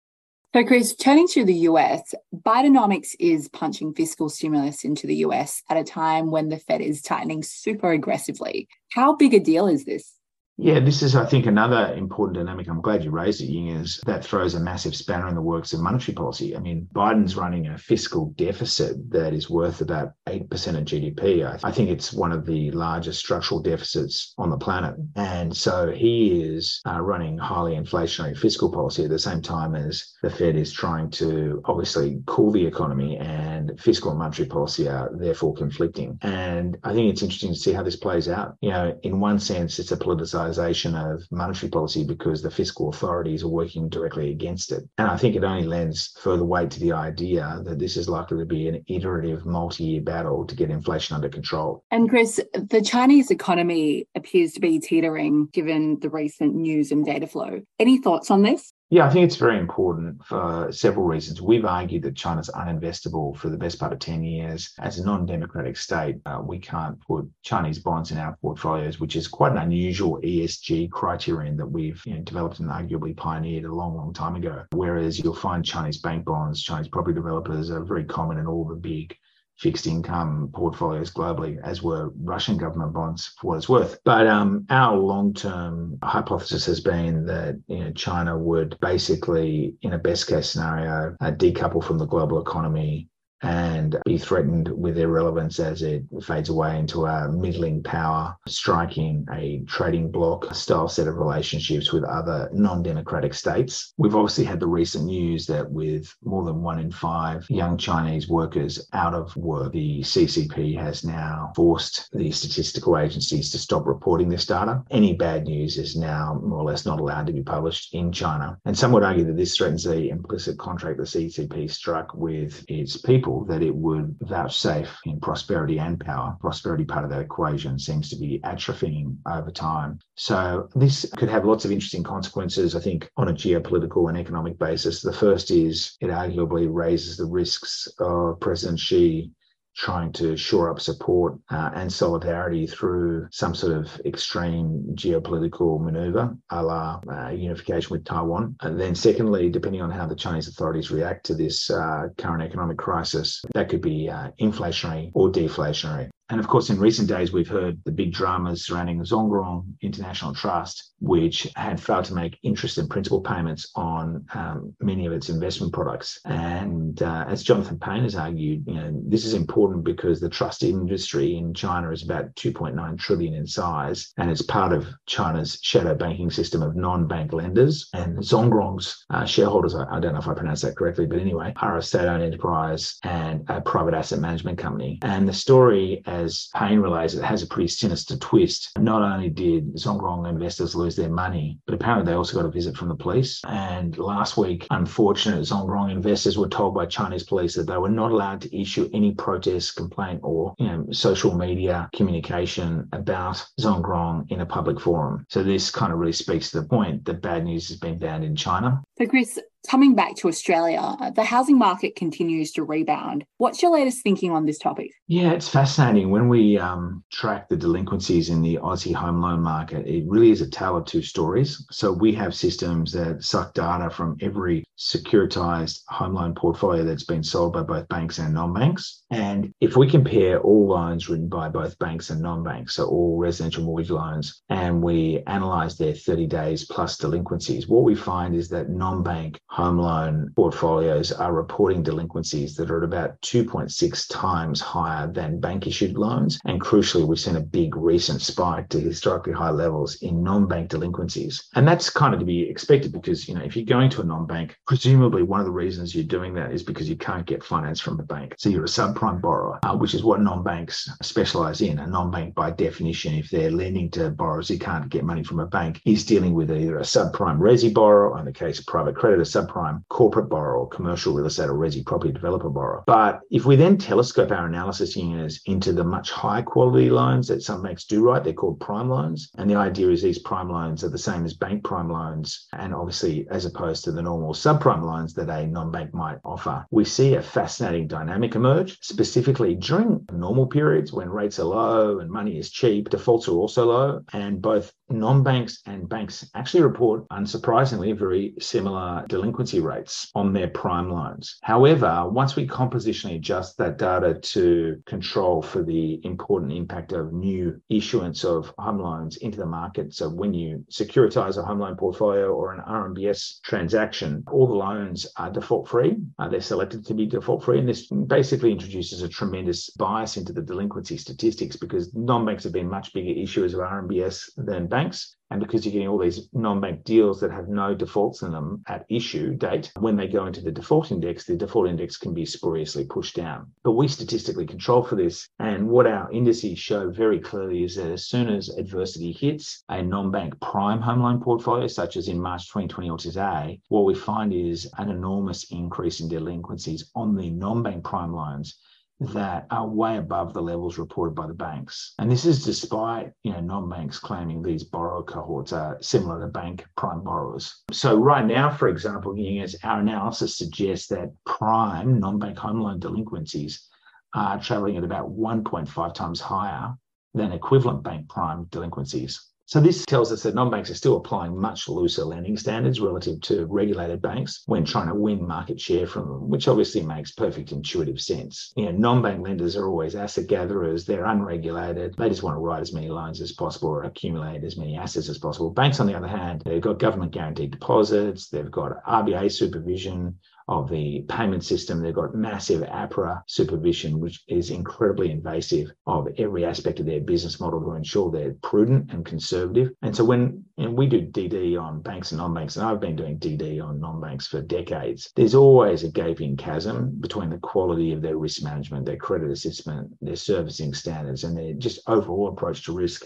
So, Chris, turning to the US, Bidenomics is punching fiscal stimulus into the US at a time when the Fed is tightening super aggressively. How big a deal is this? Yeah, this is, I think, another important dynamic. I'm glad you raised it, Ying, is that throws a massive spanner in the works of monetary policy. I mean, Biden's running a fiscal deficit that is worth about 8% of GDP. I, I think it's one of the largest structural deficits on the planet. And so he is uh, running highly inflationary fiscal policy at the same time as the Fed is trying to obviously cool the economy and fiscal and monetary policy are therefore conflicting. And I think it's interesting to see how this plays out. You know, in one sense, it's a politicized of monetary policy because the fiscal authorities are working directly against it. And I think it only lends further weight to the idea that this is likely to be an iterative multi year battle to get inflation under control. And Chris, the Chinese economy appears to be teetering given the recent news and data flow. Any thoughts on this? Yeah, I think it's very important for several reasons. We've argued that China's uninvestable for the best part of 10 years. As a non democratic state, uh, we can't put Chinese bonds in our portfolios, which is quite an unusual ESG criterion that we've you know, developed and arguably pioneered a long, long time ago. Whereas you'll find Chinese bank bonds, Chinese property developers are very common in all the big fixed income portfolios globally, as were Russian government bonds for what it's worth. But um, our long term hypothesis has been that you know, China would basically, in a best case scenario, uh, decouple from the global economy and be threatened with irrelevance as it fades away into a middling power, striking a trading bloc style set of relationships with other non democratic states. We've obviously had the recent news that with more than one in five young Chinese workers out of work, the CCP has now forced the statistical agencies to stop reporting this data. Any bad news is now more or less not allowed to be published in China. And some would argue that this threatens the implicit contract the CCP struck with its people people that it would vouchsafe in prosperity and power. Prosperity part of that equation seems to be atrophying over time. So this could have lots of interesting consequences, I think, on a geopolitical and economic basis. The first is it arguably raises the risks of President Xi trying to shore up support uh, and solidarity through some sort of extreme geopolitical maneuver, a la uh, unification with Taiwan. And then, secondly, depending on how the Chinese authorities react to this uh, current economic crisis, that could be uh, inflationary or deflationary. And of course, in recent days, we've heard the big dramas surrounding Zhongrong International Trust, which had failed to make interest and principal payments on um, many of its investment products. And uh, as Jonathan Pain has argued, you know, this is important because the trust industry in China is about 2.9 trillion in size, and it's part of China's shadow banking system of non-bank lenders. And Zhongrong's uh, shareholders, I, I don't know if I pronounced that correctly, but anyway, are a state-owned enterprise and a private asset management company. And the story, as Pain relays, it has a pretty sinister twist. Not only did Zhongrong investors lose their money, but apparently they also got a visit from the police. And last week, unfortunate Zhongrong investors were told by Chinese police that they were not allowed to issue any protest, complaint, or you know, social media communication about Zhongrong in a public forum. So this kind of really speaks to the point that bad news has been banned in China. So, Chris, Coming back to Australia, the housing market continues to rebound. What's your latest thinking on this topic? Yeah, it's fascinating. When we um, track the delinquencies in the Aussie home loan market, it really is a tale of two stories. So we have systems that suck data from every securitized home loan portfolio that's been sold by both banks and non banks. And if we compare all loans written by both banks and non banks, so all residential mortgage loans, and we analyze their 30 days plus delinquencies, what we find is that non bank home loan portfolios are reporting delinquencies that are at about 2.6 times higher than bank issued loans. And crucially, we've seen a big recent spike to historically high levels in non bank delinquencies. And that's kind of to be expected because, you know, if you're going to a non bank, presumably one of the reasons you're doing that is because you can't get finance from a bank. So you're a subprime borrower, uh, which is what non banks specialize in. A non bank, by definition, if they're lending to borrowers who can't get money from a bank, is dealing with either a subprime resi borrower, or in the case of private credit, a subprime corporate borrower, commercial real estate or resi property developer borrower. But if we then telescope our analysis units into the much higher quality loans that some banks do write, they're called prime loans. And the idea is these prime loans are the same as bank prime loans. And obviously, as opposed to the normal subprime loans that a non-bank might offer, we see a fascinating dynamic emerge, specifically during normal periods when rates are low and money is cheap, defaults are also low. And both non-banks and banks actually report, unsurprisingly, very similar delinquency rates on their prime loans. However, once we compositionally adjust that data to control for the important impact of new issuance of home loans into the market, so when you securitize a home loan portfolio or an RMBS transaction, all the loans are default free. Uh, they're selected to be default free, and this basically introduces a tremendous bias into the delinquency statistics because non-banks have been much bigger issuers of RMBS than banks banks. And because you're getting all these non bank deals that have no defaults in them at issue date, when they go into the default index, the default index can be spuriously pushed down. But we statistically control for this. And what our indices show very clearly is that as soon as adversity hits a non bank prime home loan portfolio, such as in March 2020 or today, what we find is an enormous increase in delinquencies on the non bank prime loans Mm-hmm. that are way above the levels reported by the banks. And this is despite, you know, non-banks claiming these borrower cohorts are similar to bank prime borrowers. So right now, for example, as our analysis suggests that prime non-bank home loan delinquencies are traveling at about 1.5 times higher than equivalent bank prime delinquencies. So this tells us that non-banks are still applying much looser lending standards relative to regulated banks when trying to win market share from them, which obviously makes perfect intuitive sense. You know, non-bank lenders are always asset gatherers, they're unregulated, they just want to write as many loans as possible or accumulate as many assets as possible. Banks, on the other hand, they've got government guaranteed deposits, they've got RBA supervision, of the payment system. They've got massive APRA supervision, which is incredibly invasive of every aspect of their business model to ensure they're prudent and conservative. And so when and we do DD on banks and non-banks, and I've been doing DD on non-banks for decades, there's always a gaping chasm between the quality of their risk management, their credit assessment, their servicing standards, and their just overall approach to risk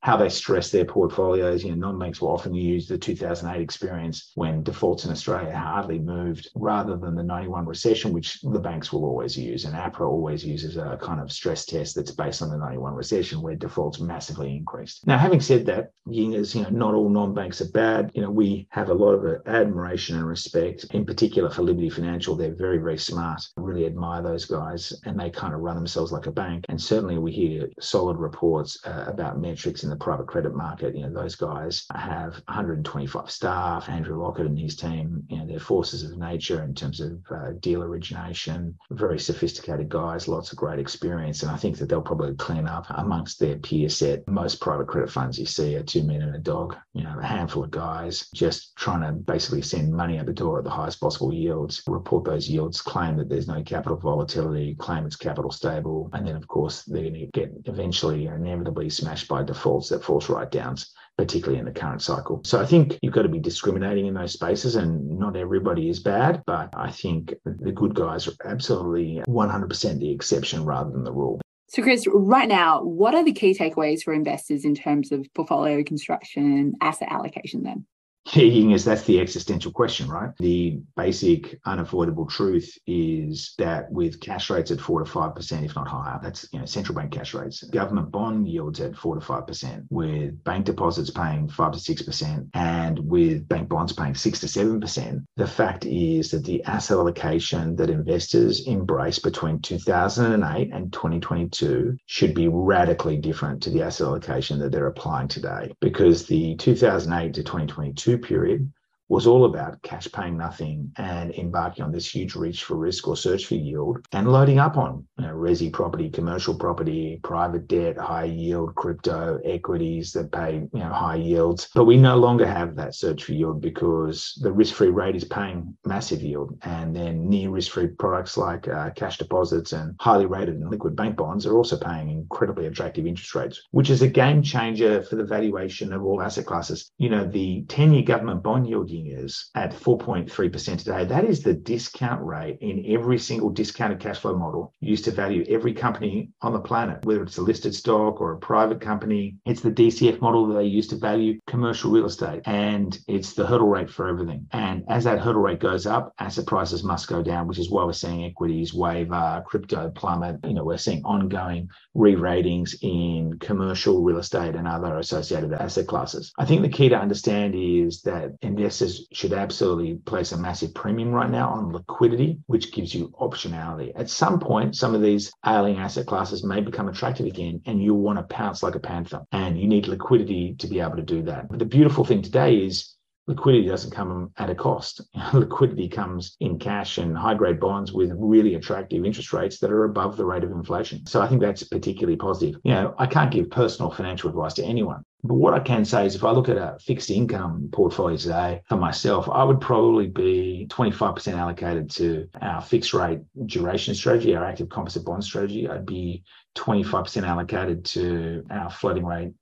how they stress their portfolios. You know, non-banks will often use the 2008 experience when defaults in Australia hardly moved, rather than the 91 recession, which the banks will always use. And APRA always uses a kind of stress test that's based on the 91 recession, where defaults massively increased. Now, having said that, Yingers, you know, not all non-banks are bad. You know, we have a lot of admiration and respect, in particular for Liberty Financial. They're very, very smart. I really admire those guys, and they kind of run themselves like a bank. And certainly, we hear solid reports uh, about metrics in the private credit market. You know, those guys have 125 staff. Andrew Lockhart and his team, you know, they're forces of nature in terms of uh, deal origination, very sophisticated guys, lots of great experience. And I think that they'll probably clean up amongst their peer set. Most private credit funds you see are two men and a dog, you know, a handful of guys just trying to basically send money out the door at the highest possible yields, report those yields, claim that there's no capital volatility, claim it's capital stable. And then, of course, they're going to get eventually inevitably smashed by default defaults that force write downs particularly in the current cycle. So I think you've got to be discriminating in those spaces and not everybody is bad, but I think the good guys are absolutely 100% the exception rather than the rule. So, Chris, right now, what are the key takeaways for investors in terms of portfolio construction, asset allocation then? Keying is that's the existential question, right? The basic unavoidable truth is that with cash rates at four to five percent, if not higher, that's you know central bank cash rates, government bond yields at four to five percent, with bank deposits paying five to six percent, and with bank bonds paying six to seven percent. The fact is that the asset allocation that investors embrace between 2008 and 2022 should be radically different to the asset allocation that they're applying today, because the 2008 to 2022 period was all about cash paying nothing and embarking on this huge reach for risk or search for yield and loading up on you know, resi property, commercial property, private debt, high yield, crypto, equities that pay, you know, high yields. But we no longer have that search for yield because the risk-free rate is paying massive yield. And then near risk-free products like uh, cash deposits and highly rated and liquid bank bonds are also paying incredibly attractive interest rates, which is a game changer for the valuation of all asset classes. You know, the 10-year government bond is at 4.3% today. That is the discount rate in every single discounted cash flow model used to value every company on the planet, whether it's a listed stock or a private company. It's the DCF model that they use to value commercial real estate, and it's the hurdle rate for everything. And as that hurdle rate goes up, asset prices must go down, which is why we're seeing equities waver, crypto plummet. You know, we're seeing ongoing re-ratings in commercial real estate and other associated asset classes. I think the key to understand is that investors should absolutely place a massive premium right now on liquidity, which gives you optionality. At some point, some of these ailing asset classes may become attractive again, and you'll want to pounce like a panther. And you need liquidity to be able to do that. But the beautiful thing today is liquidity doesn't come at a cost. liquidity comes in cash and high grade bonds with really attractive interest rates that are above the rate of inflation. So I think that's particularly positive. You know, I can't give personal financial advice to anyone. But what I can say is if I look at a fixed income portfolio today for myself, I would probably be 25% allocated to our fixed rate duration strategy, our active composite bond strategy. I'd be 25% allocated to our floating rate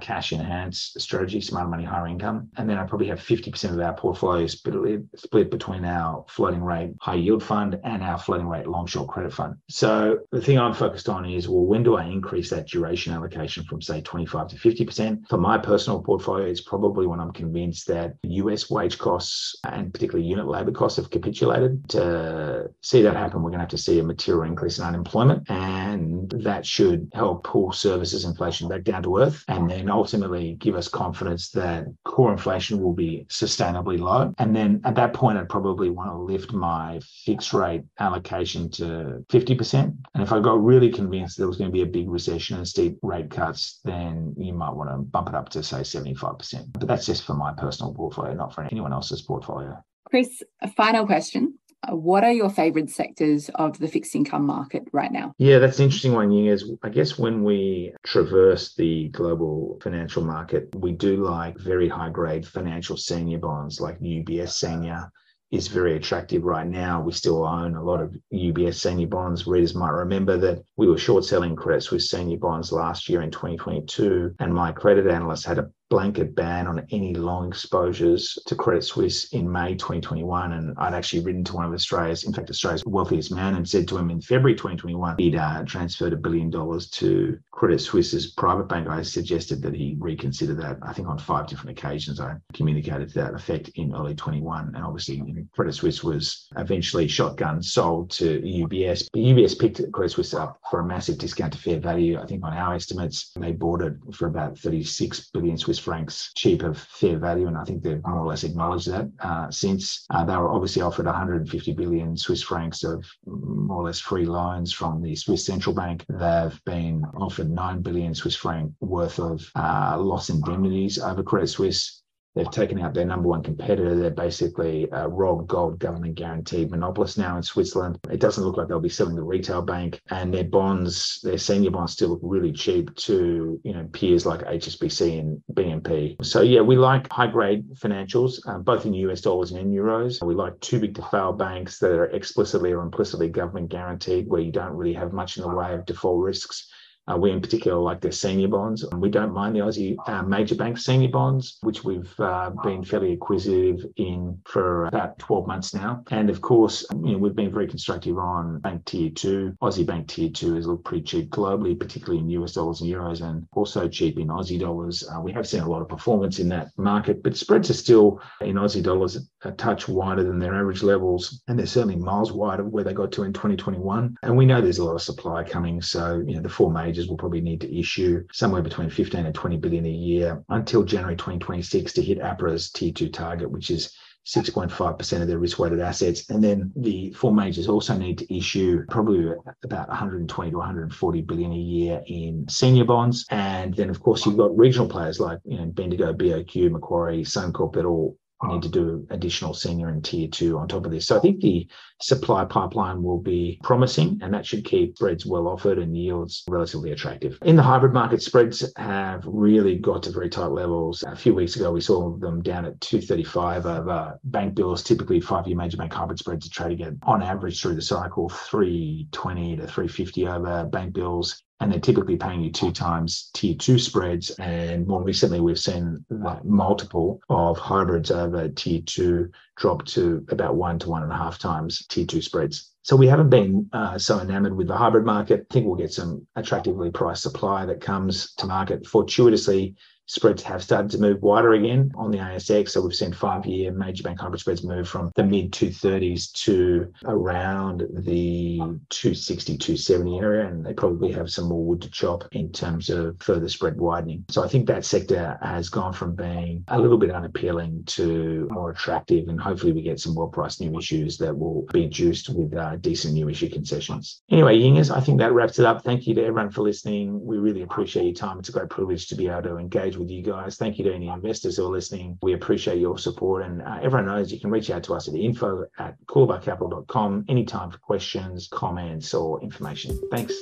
cash enhanced strategy, smart money, higher income. And then I probably have 50% of our portfolio split, split between our floating rate high yield fund and our floating rate long short credit fund. So the thing I'm focused on is, well, when do I increase that duration allocation from say 25 to 50%? For my personal portfolio, it's probably when I'm convinced that US wage costs and particularly unit labor costs have capitulated. To see that happen, we're going to have to see a material increase in unemployment and that should help pull services inflation back down to earth. And then ultimately give us confidence that core inflation will be sustainably low. And then at that point, I'd probably want to lift my fixed rate allocation to 50%. And if I got really convinced there was going to be a big recession and steep rate cuts, then you might want to bump it up to say 75%. But that's just for my personal portfolio, not for anyone else's portfolio. Chris, a final question. Uh, what are your favorite sectors of the fixed income market right now? Yeah, that's an interesting one, Ying. Is I guess when we traverse the global financial market, we do like very high grade financial senior bonds like UBS senior is very attractive right now. We still own a lot of UBS senior bonds. Readers might remember that we were short selling Credit Suisse senior bonds last year in 2022, and my credit analyst had a blanket ban on any long exposures to Credit Suisse in May 2021. And I'd actually written to one of Australia's, in fact, Australia's wealthiest man and said to him in February 2021, he'd uh, transferred a billion dollars to Credit Suisse's private bank. I suggested that he reconsider that. I think on five different occasions, I communicated to that effect in early 21. And obviously, Credit Suisse was eventually shotgun sold to UBS. But UBS picked Credit Suisse up for a massive discount to fair value. I think on our estimates, they bought it for about 36 billion Swiss francs cheap of fair value, and I think they've more or less acknowledged that uh, since uh, they were obviously offered 150 billion Swiss francs of more or less free loans from the Swiss central bank. They've been offered 9 billion Swiss franc worth of uh, loss indemnities over Credit Suisse They've taken out their number one competitor. They're basically a Rob Gold government guaranteed monopolist now in Switzerland. It doesn't look like they'll be selling the retail bank, and their bonds, their senior bonds, still look really cheap to you know peers like HSBC and BNP. So yeah, we like high grade financials, uh, both in US dollars and in euros. We like too big to fail banks that are explicitly or implicitly government guaranteed, where you don't really have much in the way of default risks. Uh, we in particular like their senior bonds. We don't mind the Aussie uh, major bank senior bonds, which we've uh, been fairly acquisitive in for about 12 months now. And of course, you know, we've been very constructive on bank tier two. Aussie bank tier two has looked pretty cheap globally, particularly in US dollars and euros, and also cheap in Aussie dollars. Uh, we have seen a lot of performance in that market, but spreads are still in Aussie dollars a touch wider than their average levels, and they're certainly miles wider where they got to in 2021. And we know there's a lot of supply coming, so you know the four majors will probably need to issue somewhere between 15 and 20 billion a year until January 2026 to hit APRA's tier two target, which is 6.5% of their risk weighted assets. And then the four majors also need to issue probably about 120 to 140 billion a year in senior bonds. And then, of course, you've got regional players like you know, Bendigo, BOQ, Macquarie, Suncorp that all need to do additional senior and tier two on top of this. So I think the supply pipeline will be promising and that should keep spreads well offered and yields relatively attractive. In the hybrid market, spreads have really got to very tight levels. A few weeks ago, we saw them down at 235 over bank bills. Typically, five year major bank hybrid spreads are trading at, on average through the cycle, 320 to 350 over bank bills and they're typically paying you two times tier two spreads. And more recently, we've seen that multiple of hybrids over tier two drop to about one to one and a half times tier two spreads. So we haven't been uh, so enamored with the hybrid market. I think we'll get some attractively priced supply that comes to market fortuitously spreads have started to move wider again on the ASX. So we've seen five year major bank hybrid spreads move from the mid 230s to around the 260, 270 area. And they probably have some more wood to chop in terms of further spread widening. So I think that sector has gone from being a little bit unappealing to more attractive. And hopefully we get some well priced new issues that will be juiced with uh, decent new issue concessions. Anyway, Yingers, I think that wraps it up. Thank you to everyone for listening. We really appreciate your time. It's a great privilege to be able to engage with you guys. Thank you to any investors who are listening. We appreciate your support. And uh, everyone knows you can reach out to us at info at coolabahcapital.com anytime for questions, comments, or information. Thanks.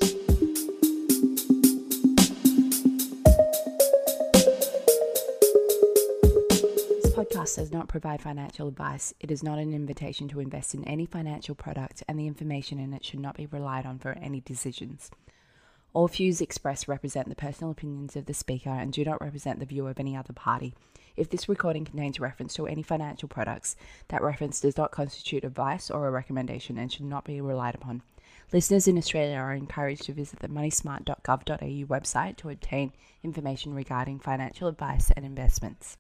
This podcast does not provide financial advice. It is not an invitation to invest in any financial product, and the information in it should not be relied on for any decisions. All views expressed represent the personal opinions of the speaker and do not represent the view of any other party. If this recording contains reference to any financial products, that reference does not constitute advice or a recommendation and should not be relied upon. Listeners in Australia are encouraged to visit the moneysmart.gov.au website to obtain information regarding financial advice and investments.